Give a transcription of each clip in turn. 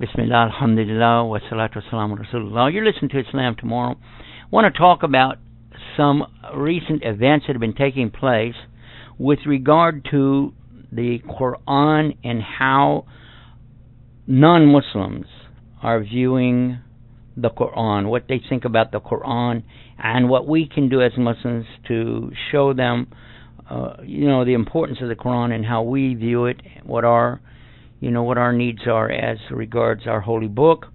Bismillah, alhamdulillah, wa salatu wassalamu rasulullah. You're listening to Islam tomorrow. I want to talk about some recent events that have been taking place with regard to the Quran and how non Muslims are viewing the Quran, what they think about the Quran, and what we can do as Muslims to show them, uh, you know, the importance of the Quran and how we view it, what our you know what our needs are as regards our holy book,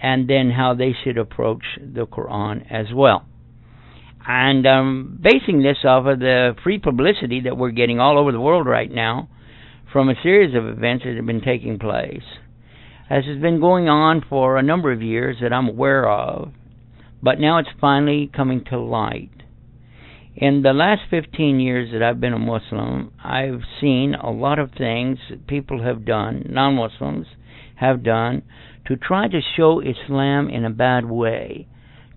and then how they should approach the Quran as well. And um, basing this off of the free publicity that we're getting all over the world right now from a series of events that have been taking place, as has been going on for a number of years that I'm aware of, but now it's finally coming to light. In the last 15 years that I've been a Muslim, I've seen a lot of things people have done, non Muslims have done, to try to show Islam in a bad way,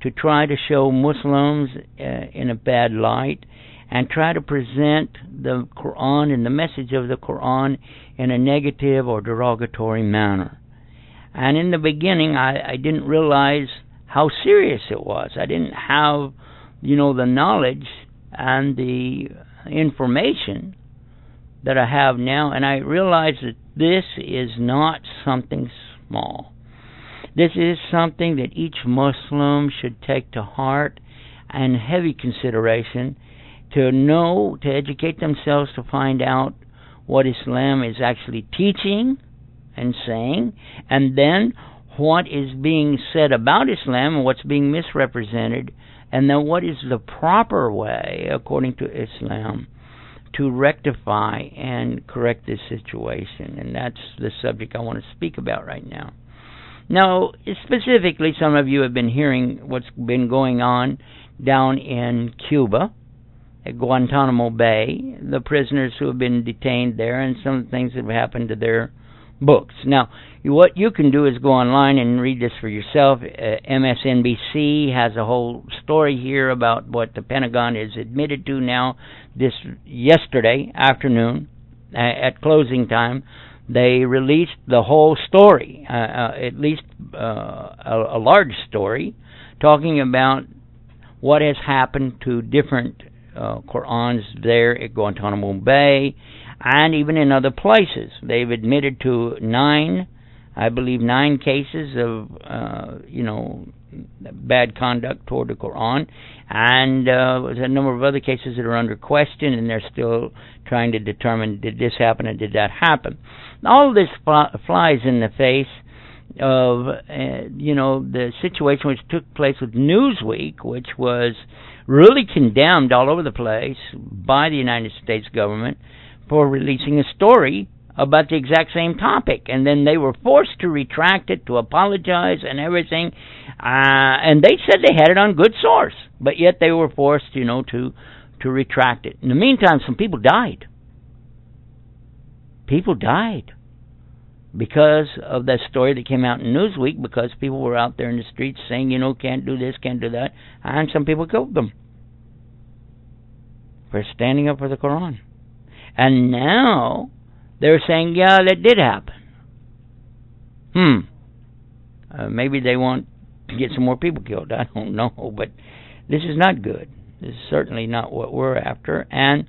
to try to show Muslims uh, in a bad light, and try to present the Quran and the message of the Quran in a negative or derogatory manner. And in the beginning, I, I didn't realize how serious it was. I didn't have, you know, the knowledge and the information that I have now, and I realize that this is not something small. This is something that each Muslim should take to heart and heavy consideration to know, to educate themselves to find out what Islam is actually teaching and saying, and then what is being said about Islam and what's being misrepresented and then what is the proper way, according to Islam, to rectify and correct this situation? And that's the subject I want to speak about right now. Now, specifically, some of you have been hearing what's been going on down in Cuba, at Guantanamo Bay, the prisoners who have been detained there, and some of the things that have happened to their books. Now, what you can do is go online and read this for yourself. Uh, MSNBC has a whole story here about what the Pentagon is admitted to now. This yesterday afternoon, uh, at closing time, they released the whole story, uh, uh at least uh, a, a large story, talking about what has happened to different uh, Qurans there at Guantanamo Bay and even in other places. They've admitted to nine, I believe, nine cases of, uh, you know, bad conduct toward the Quran, and uh, there's a number of other cases that are under question, and they're still trying to determine did this happen or did that happen. All this flies in the face of uh, you know the situation which took place with Newsweek, which was really condemned all over the place by the United States government for releasing a story about the exact same topic, and then they were forced to retract it, to apologize, and everything. Uh, and they said they had it on good source, but yet they were forced, you know, to to retract it. In the meantime, some people died. People died because of that story that came out in Newsweek. Because people were out there in the streets saying, you know, can't do this, can't do that, and some people killed them for standing up for the Quran. And now they're saying, yeah, that did happen. Hmm. Uh, maybe they want to get some more people killed. I don't know, but this is not good. This is certainly not what we're after. And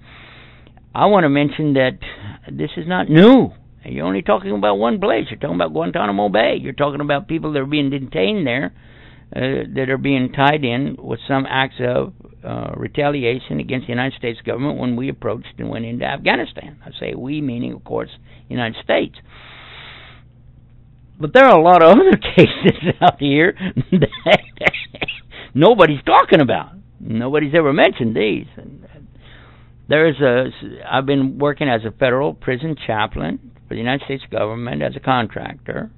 I want to mention that this is not new. You're only talking about one place. You're talking about Guantanamo Bay. You're talking about people that are being detained there, uh, that are being tied in with some acts of uh, retaliation against the United States government when we approached and went into Afghanistan. I say we, meaning, of course, United States. But there are a lot of other cases out here that nobody's talking about. Nobody's ever mentioned these. There's a. I've been working as a federal prison chaplain for the United States government as a contractor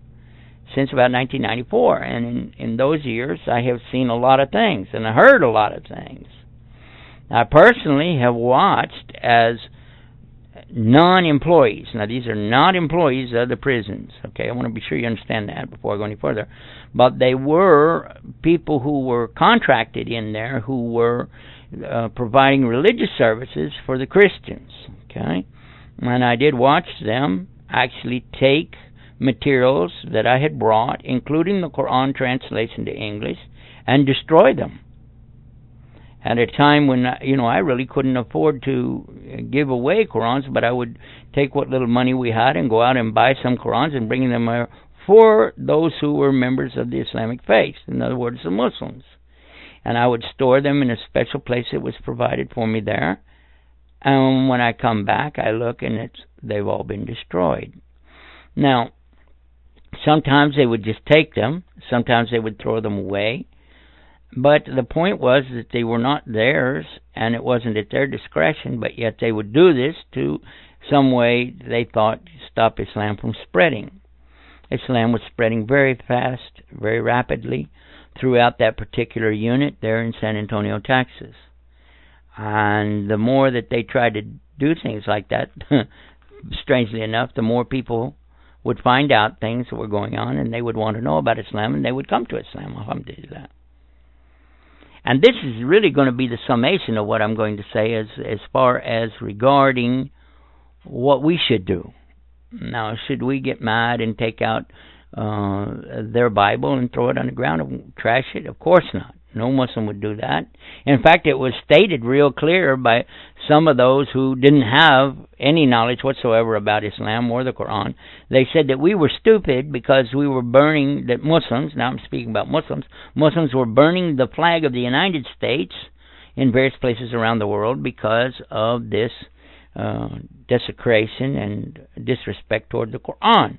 since about 1994, and in in those years, I have seen a lot of things and I heard a lot of things. I personally have watched as non-employees. Now, these are not employees of the prisons. Okay, I want to be sure you understand that before I go any further. But they were people who were contracted in there who were uh, providing religious services for the Christians. Okay, and I did watch them actually take materials that I had brought, including the Quran translation to English, and destroy them. At a time when you know I really couldn't afford to give away Qurans, but I would take what little money we had and go out and buy some Qurans and bring them for those who were members of the Islamic faith, in other words, the Muslims. And I would store them in a special place that was provided for me there. And when I come back, I look and it's they've all been destroyed. Now, sometimes they would just take them, sometimes they would throw them away. But the point was that they were not theirs, and it wasn't at their discretion, but yet they would do this to some way they thought to stop Islam from spreading. Islam was spreading very fast, very rapidly throughout that particular unit there in San Antonio, Texas. And the more that they tried to do things like that, strangely enough, the more people would find out things that were going on and they would want to know about Islam and they would come to Islam, alhamdulillah. And this is really going to be the summation of what I'm going to say as as far as regarding what we should do. Now, should we get mad and take out uh, their Bible and throw it on the ground and trash it? Of course not. No Muslim would do that. In fact, it was stated real clear by some of those who didn't have any knowledge whatsoever about Islam or the Quran. They said that we were stupid because we were burning that Muslims, now I'm speaking about Muslims, Muslims were burning the flag of the United States in various places around the world because of this uh, desecration and disrespect toward the Quran.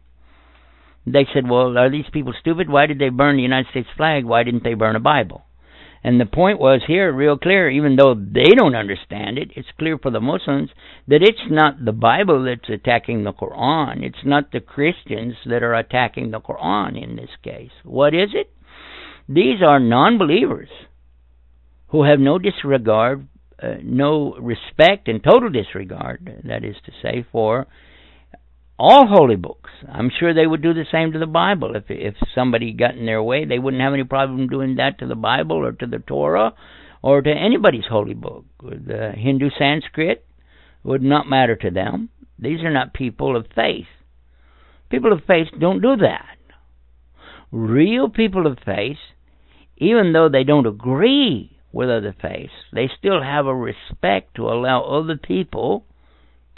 They said, well, are these people stupid? Why did they burn the United States flag? Why didn't they burn a Bible? And the point was here, real clear, even though they don't understand it, it's clear for the Muslims that it's not the Bible that's attacking the Quran. It's not the Christians that are attacking the Quran in this case. What is it? These are non believers who have no disregard, uh, no respect, and total disregard, that is to say, for all holy books. I'm sure they would do the same to the Bible. If if somebody got in their way, they wouldn't have any problem doing that to the Bible or to the Torah or to anybody's holy book. The Hindu Sanskrit would not matter to them. These are not people of faith. People of faith don't do that. Real people of faith, even though they don't agree with other faiths, they still have a respect to allow other people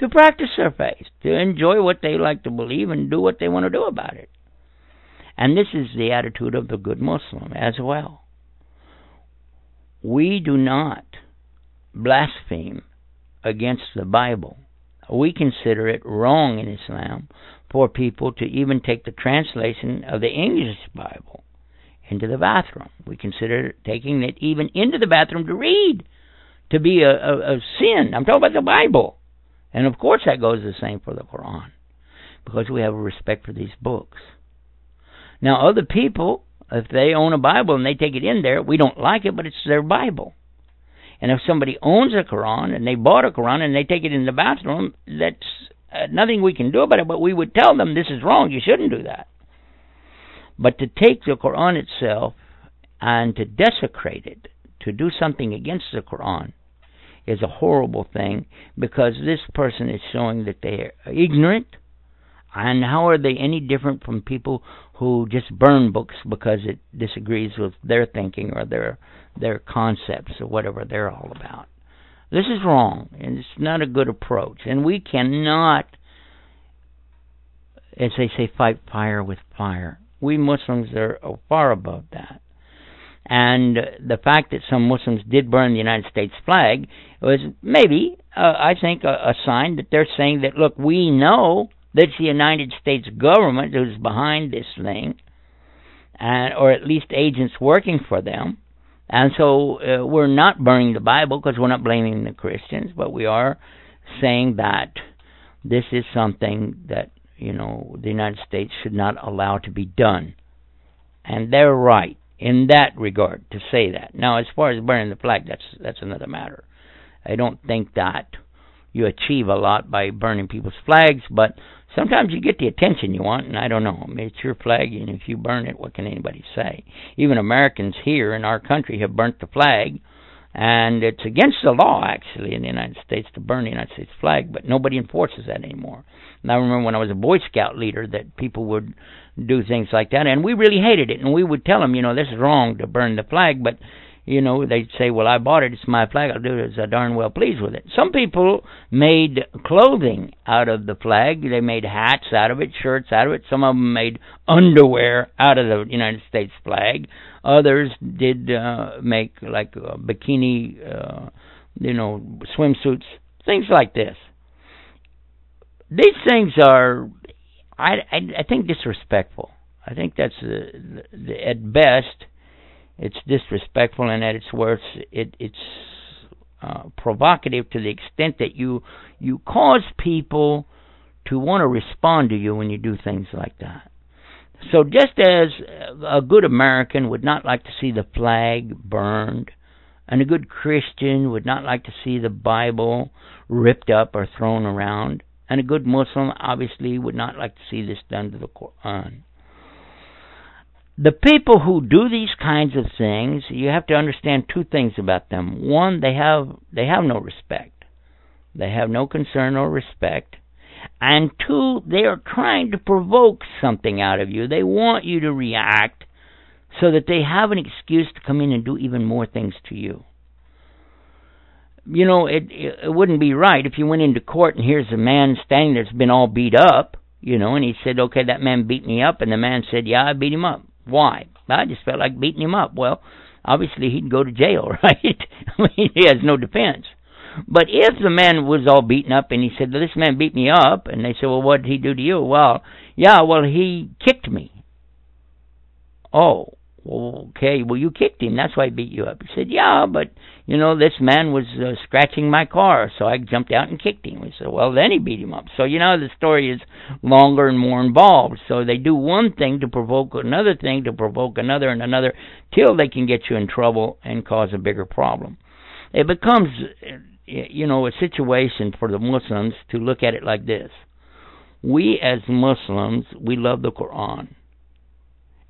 to practice their faith, to enjoy what they like to believe and do what they want to do about it. And this is the attitude of the good Muslim as well. We do not blaspheme against the Bible. We consider it wrong in Islam for people to even take the translation of the English Bible into the bathroom. We consider taking it even into the bathroom to read to be a, a, a sin. I'm talking about the Bible. And of course, that goes the same for the Quran, because we have a respect for these books. Now, other people, if they own a Bible and they take it in there, we don't like it, but it's their Bible. And if somebody owns a Quran and they bought a Quran and they take it in the bathroom, that's uh, nothing we can do about it, but we would tell them this is wrong, you shouldn't do that. But to take the Quran itself and to desecrate it, to do something against the Quran, is a horrible thing because this person is showing that they are ignorant. And how are they any different from people who just burn books because it disagrees with their thinking or their their concepts or whatever they're all about? This is wrong, and it's not a good approach. And we cannot, as they say, fight fire with fire. We Muslims are far above that. And the fact that some Muslims did burn the United States flag was maybe, uh, I think, a, a sign that they're saying that, look, we know that it's the United States government who's behind this thing, and or at least agents working for them. And so uh, we're not burning the Bible because we're not blaming the Christians, but we are saying that this is something that you know the United States should not allow to be done, and they're right in that regard to say that. Now, as far as burning the flag, that's that's another matter. I don't think that you achieve a lot by burning people's flags, but sometimes you get the attention you want, and I don't know. I mean, it's your flag, and if you burn it, what can anybody say? Even Americans here in our country have burnt the flag, and it's against the law actually in the United States to burn the United States flag, but nobody enforces that anymore. And I remember when I was a Boy Scout leader that people would do things like that, and we really hated it, and we would tell them, you know, this is wrong to burn the flag, but you know, they'd say, "Well, I bought it; it's my flag. I'll do it as I darn well pleased with it." Some people made clothing out of the flag. They made hats out of it, shirts out of it. Some of them made underwear out of the United States flag. Others did uh, make like uh, bikini, uh, you know, swimsuits, things like this. These things are, I, I, I think, disrespectful. I think that's uh, the, at best it's disrespectful, and at its worst, it, it's uh, provocative to the extent that you you cause people to want to respond to you when you do things like that. So just as a good American would not like to see the flag burned, and a good Christian would not like to see the Bible ripped up or thrown around, and a good Muslim obviously would not like to see this done to the Quran. The people who do these kinds of things, you have to understand two things about them. One, they have they have no respect. They have no concern or respect and two, they are trying to provoke something out of you. They want you to react so that they have an excuse to come in and do even more things to you. You know, it it wouldn't be right if you went into court and here's a man standing that's been all beat up, you know, and he said, "Okay, that man beat me up," and the man said, "Yeah, I beat him up." Why? I just felt like beating him up. Well, obviously he'd go to jail, right? I mean, he has no defense. But if the man was all beaten up and he said, This man beat me up, and they said, Well, what did he do to you? Well, yeah, well, he kicked me. Oh, okay, well, you kicked him. That's why he beat you up. He said, Yeah, but, you know, this man was uh, scratching my car, so I jumped out and kicked him. We said, Well, then he beat him up. So, you know, the story is longer and more involved. So they do one thing to provoke another thing to provoke another and another till they can get you in trouble and cause a bigger problem. It becomes you know, a situation for the Muslims to look at it like this. We as Muslims, we love the Quran.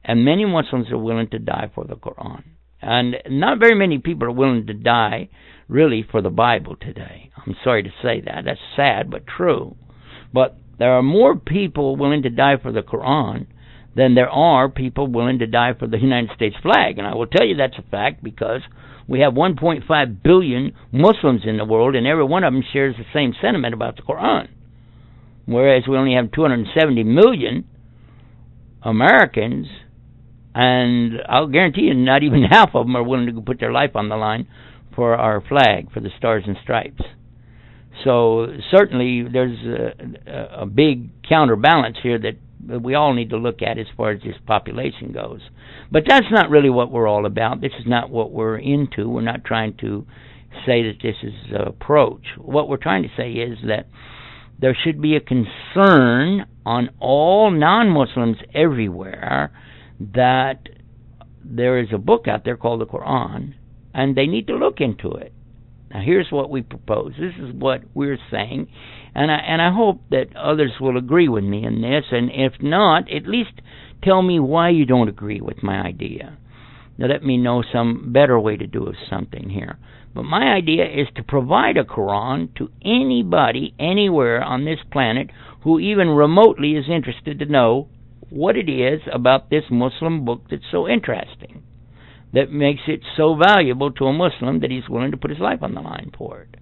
And many Muslims are willing to die for the Quran. And not very many people are willing to die really for the Bible today. I'm sorry to say that. That's sad but true. But there are more people willing to die for the Quran than there are people willing to die for the United States flag. And I will tell you that's a fact because we have 1.5 billion Muslims in the world, and every one of them shares the same sentiment about the Quran. Whereas we only have 270 million Americans, and I'll guarantee you, not even half of them are willing to put their life on the line for our flag, for the Stars and Stripes. So certainly, there's a, a big counterbalance here that we all need to look at as far as this population goes. But that's not really what we're all about. This is not what we're into. We're not trying to say that this is the approach. What we're trying to say is that there should be a concern on all non Muslims everywhere that there is a book out there called the Quran, and they need to look into it. Now, here's what we propose. This is what we're saying, and I and I hope that others will agree with me in this. And if not, at least tell me why you don't agree with my idea. Now, let me know some better way to do something here. But my idea is to provide a Quran to anybody anywhere on this planet who even remotely is interested to know what it is about this Muslim book that's so interesting that makes it so valuable to a Muslim that he's willing to put his life on the line for it.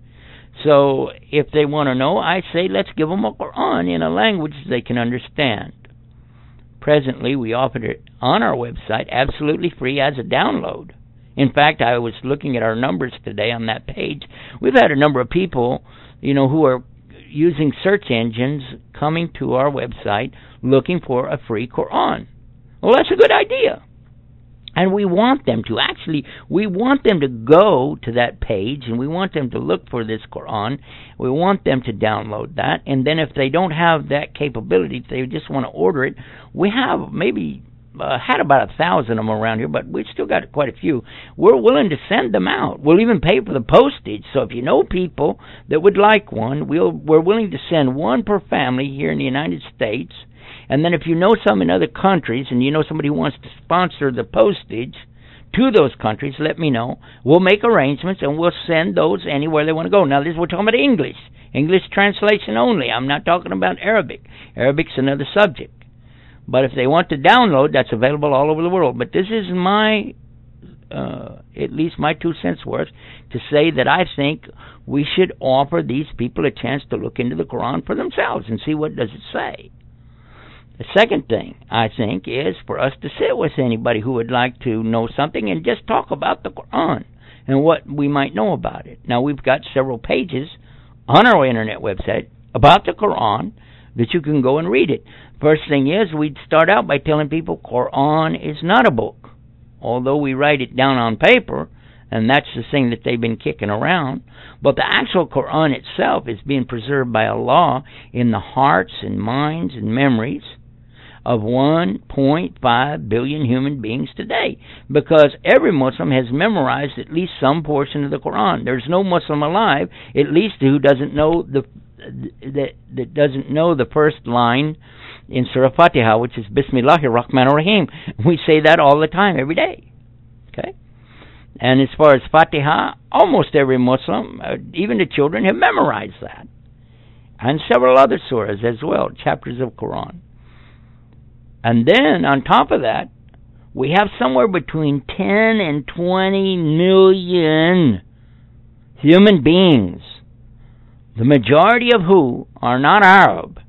So if they want to know, I say let's give them a Quran in a language they can understand. Presently, we offer it on our website absolutely free as a download. In fact, I was looking at our numbers today on that page. We've had a number of people, you know, who are using search engines coming to our website looking for a free Quran. Well, that's a good idea. And we want them to. Actually, we want them to go to that page and we want them to look for this Quran. We want them to download that. And then if they don't have that capability, if they just want to order it, we have maybe uh, had about a thousand of them around here, but we've still got quite a few. We're willing to send them out. We'll even pay for the postage. So if you know people that would like one, we'll we're willing to send one per family here in the United States and then if you know some in other countries and you know somebody who wants to sponsor the postage to those countries, let me know. We'll make arrangements and we'll send those anywhere they want to go. Now, this we're talking about English, English translation only. I'm not talking about Arabic. Arabic's another subject. But if they want to download, that's available all over the world. But this is my, uh, at least my two cents worth, to say that I think we should offer these people a chance to look into the Quran for themselves and see what does it say. The second thing I think is for us to sit with anybody who would like to know something and just talk about the Quran and what we might know about it. Now we've got several pages on our internet website about the Quran that you can go and read it. First thing is we'd start out by telling people Quran is not a book. Although we write it down on paper, and that's the thing that they've been kicking around. But the actual Quran itself is being preserved by Allah in the hearts and minds and memories of 1.5 billion human beings today because every Muslim has memorized at least some portion of the Quran. There's no Muslim alive, at least who doesn't know the that that doesn't know the first line in Surah Fatiha, which is Bismillahir Rahmanir Rahim. We say that all the time, every day. Okay. And as far as Fatiha, almost every Muslim, uh, even the children, have memorized that, and several other surahs as well, chapters of Quran. And then on top of that, we have somewhere between 10 and 20 million human beings, the majority of who are not Arab,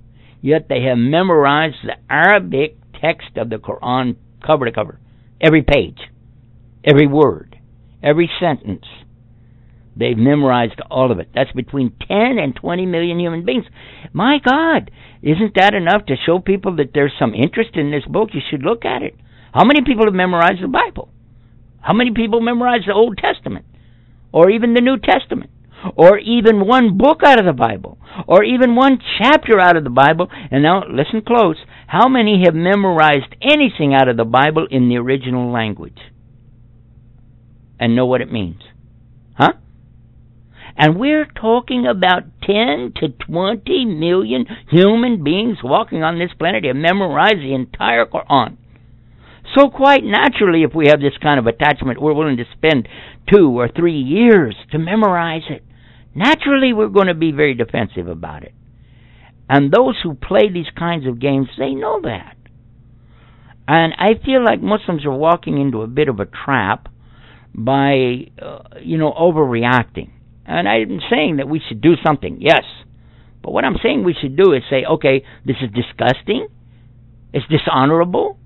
yet they have memorized the Arabic text of the Quran cover to cover, every page, every word, every sentence. They've memorized all of it. That's between 10 and 20 million human beings. My God, isn't that enough to show people that there's some interest in this book? You should look at it. How many people have memorized the Bible? How many people memorize the Old Testament? Or even the New Testament? Or even one book out of the Bible? Or even one chapter out of the Bible? And now, listen close. How many have memorized anything out of the Bible in the original language? And know what it means? And we're talking about 10 to 20 million human beings walking on this planet who memorize the entire Quran. So, quite naturally, if we have this kind of attachment, we're willing to spend two or three years to memorize it. Naturally, we're going to be very defensive about it. And those who play these kinds of games, they know that. And I feel like Muslims are walking into a bit of a trap by, uh, you know, overreacting. And I'm saying that we should do something, yes. But what I'm saying we should do is say, okay, this is disgusting, it's dishonorable,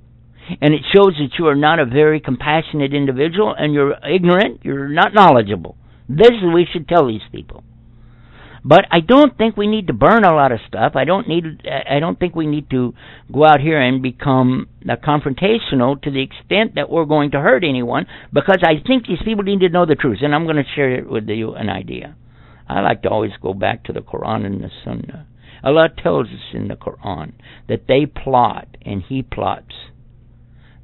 and it shows that you are not a very compassionate individual and you're ignorant, you're not knowledgeable. This is what we should tell these people. But I don't think we need to burn a lot of stuff. I don't need. I don't think we need to go out here and become uh, confrontational to the extent that we're going to hurt anyone. Because I think these people need to know the truth, and I'm going to share with you an idea. I like to always go back to the Quran and the Sunnah. Allah tells us in the Quran that they plot and He plots.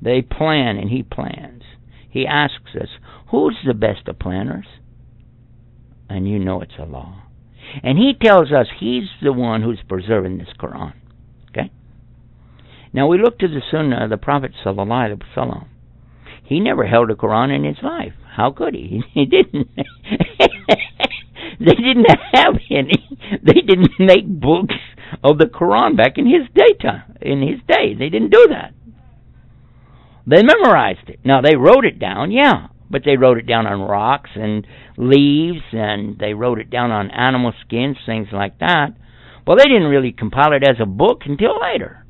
They plan and He plans. He asks us, who's the best of planners? And you know it's Allah. And he tells us he's the one who's preserving this Quran. Okay? Now we look to the Sunnah of the Prophet sallallahu alaihi wasallam. He never held a Quran in his life. How could he? He didn't. they didn't have any. They didn't make books of the Quran back in his daytime. In his day, they didn't do that. They memorized it. Now they wrote it down, yeah, but they wrote it down on rocks and leaves and they wrote it down on animal skins, things like that. Well, they didn't really compile it as a book until later.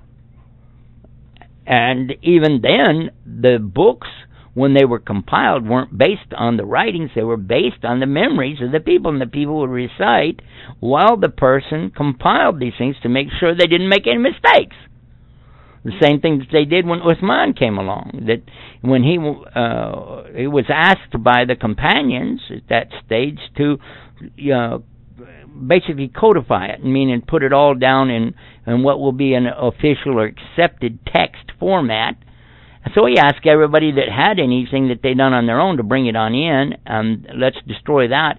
And even then, the books, when they were compiled, weren't based on the writings, they were based on the memories of the people, and the people would recite while the person compiled these things to make sure they didn't make any mistakes. The same thing that they did when Uthman came along. That when he uh, he was asked by the companions at that stage to uh, basically codify it, meaning put it all down in in what will be an official or accepted text format. So he asked everybody that had anything that they'd done on their own to bring it on in, and let's destroy that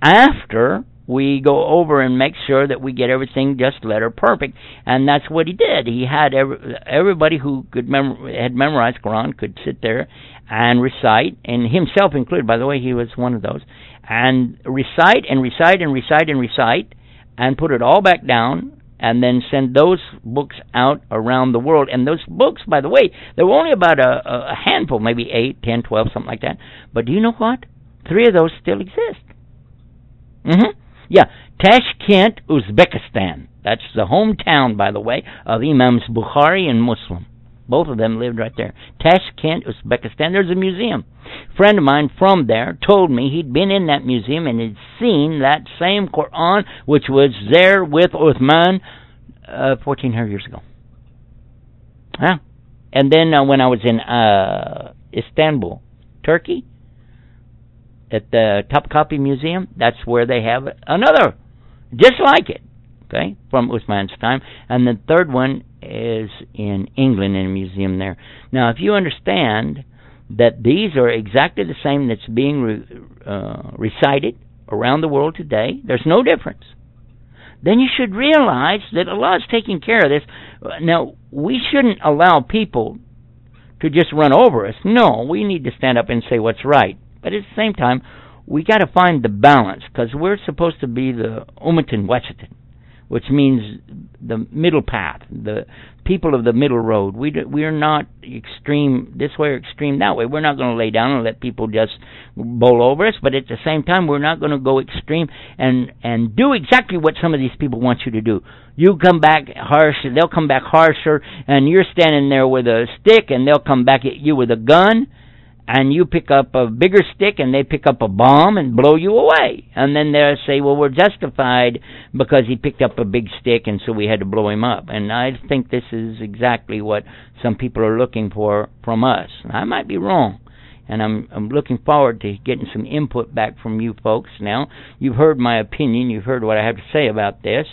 after we go over and make sure that we get everything just letter perfect, and that's what he did. He had every, everybody who could mem- had memorized Quran could sit there and recite, and himself included. By the way, he was one of those, and recite and recite and recite and recite, and put it all back down. And then send those books out around the world. And those books, by the way, there were only about a, a handful, maybe eight, ten, twelve, something like that. But do you know what? Three of those still exist. Mm-hmm. Yeah, Tashkent, Uzbekistan. That's the hometown, by the way, of Imams Bukhari and Muslim. Both of them lived right there. Tashkent, Uzbekistan. There's a museum. A friend of mine from there told me he'd been in that museum and had seen that same Quran, which was there with Uthman uh, 1,400 years ago. Yeah. And then uh, when I was in uh, Istanbul, Turkey, at the Topkapi Museum. That's where they have another just like it, okay, from Uthman's time. And the third one is in England in a museum there. Now, if you understand that these are exactly the same that's being re, uh, recited around the world today, there's no difference. Then you should realize that Allah is taking care of this. Now, we shouldn't allow people to just run over us. No, we need to stand up and say what's right. But at the same time, we got to find the balance because we're supposed to be the Ummatan Wasatan, which means the middle path, the people of the middle road. We do, we're not extreme this way or extreme that way. We're not going to lay down and let people just bowl over us, but at the same time, we're not going to go extreme and and do exactly what some of these people want you to do. You come back harsh, they'll come back harsher, and you're standing there with a stick, and they'll come back at you with a gun and you pick up a bigger stick and they pick up a bomb and blow you away. And then they'll say, well, we're justified because he picked up a big stick and so we had to blow him up. And I think this is exactly what some people are looking for from us. I might be wrong. And I'm I'm looking forward to getting some input back from you folks now. You've heard my opinion, you've heard what I have to say about this.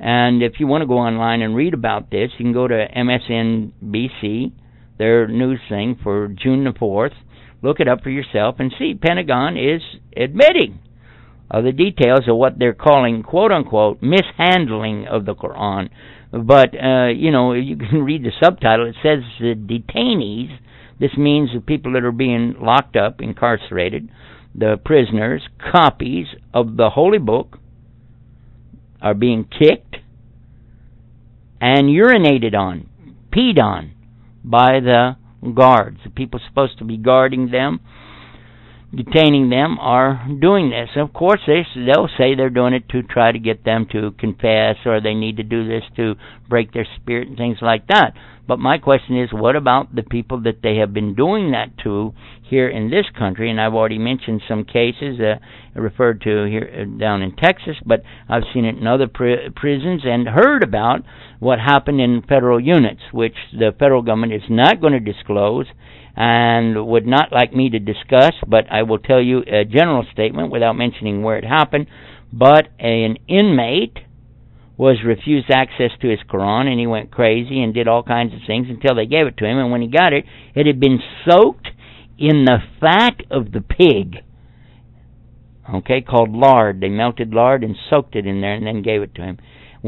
And if you want to go online and read about this, you can go to MSNBC, their news thing for June the 4th Look it up for yourself and see. Pentagon is admitting of the details of what they're calling quote unquote mishandling of the Quran. But uh, you know, you can read the subtitle. It says the detainees. This means the people that are being locked up, incarcerated, the prisoners, copies of the holy book are being kicked and urinated on, peed on by the guards. The people supposed to be guarding them, detaining them, are doing this. Of course, they they'll say they're doing it to try to get them to confess, or they need to do this to break their spirit and things like that. But my question is, what about the people that they have been doing that to here in this country? And I've already mentioned some cases uh, referred to here uh, down in Texas, but I've seen it in other pri- prisons and heard about what happened in federal units, which the federal government is not going to disclose and would not like me to discuss, but I will tell you a general statement without mentioning where it happened. But an inmate was refused access to his Quran and he went crazy and did all kinds of things until they gave it to him. And when he got it it had been soaked in the fat of the pig okay called lard. They melted lard and soaked it in there and then gave it to him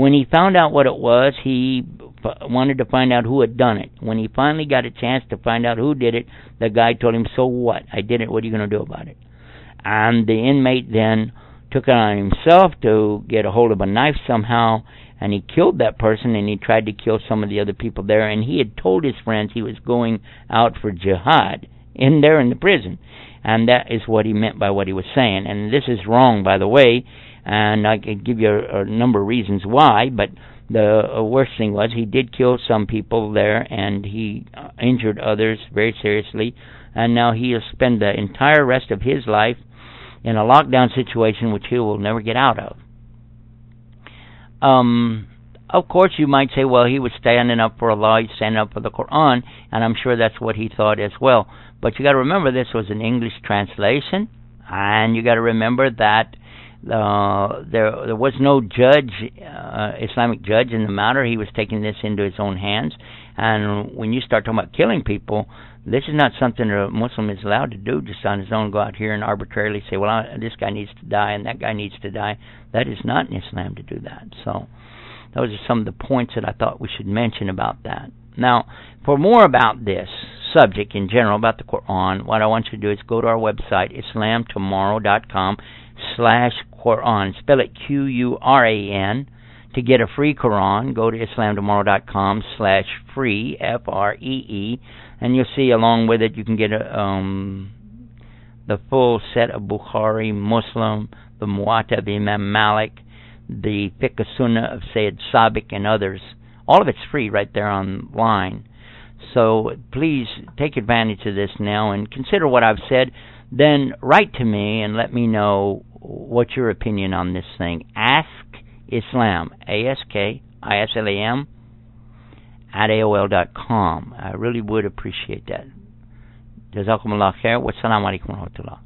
when he found out what it was he f- wanted to find out who had done it. When he finally got a chance to find out who did it the guy told him so what? I did it. What are you going to do about it? And the inmate then took it on himself to get a hold of a knife somehow and he killed that person and he tried to kill some of the other people there and he had told his friends he was going out for jihad in there in the prison. And that is what he meant by what he was saying. And this is wrong by the way and I could give you a, a number of reasons why but the uh, worst thing was he did kill some people there and he uh, injured others very seriously and now he'll spend the entire rest of his life in a lockdown situation which he will never get out of. Um, of course, you might say, well, he was standing up for Allah, he's standing up for the Quran, and I'm sure that's what he thought as well. But you got to remember this was an English translation, and you got to remember that uh, there there was no judge, uh, Islamic judge in the matter. He was taking this into his own hands. And when you start talking about killing people, This is not something a Muslim is allowed to do just on his own. Go out here and arbitrarily say, "Well, I, this guy needs to die and that guy needs to die." That is not in Islam to do that. So, those are some of the points that I thought we should mention about that. Now, for more about this subject in general about the Quran, what I want you to do is go to our website, islamtomorrow.com slash Quran. Spell it Q-U-R-A-N. To get a free Quran, go to islamtomorrow.com slash free, F-R-E-E, and you'll see along with it you can get a, um, the full set of Bukhari, Muslim, the Muwatta of Imam Malik, the Fiqh Sunnah of Sayyid Sabiq and others. All of it's free right there online. So please take advantage of this now and consider what I've said. Then write to me and let me know what's your opinion on this thing. Ask Islam, A S K I S L A M, at AOL dot com. I really would appreciate that. Jazakumullah khair. Wassalamu alaikum wa rahmatullah.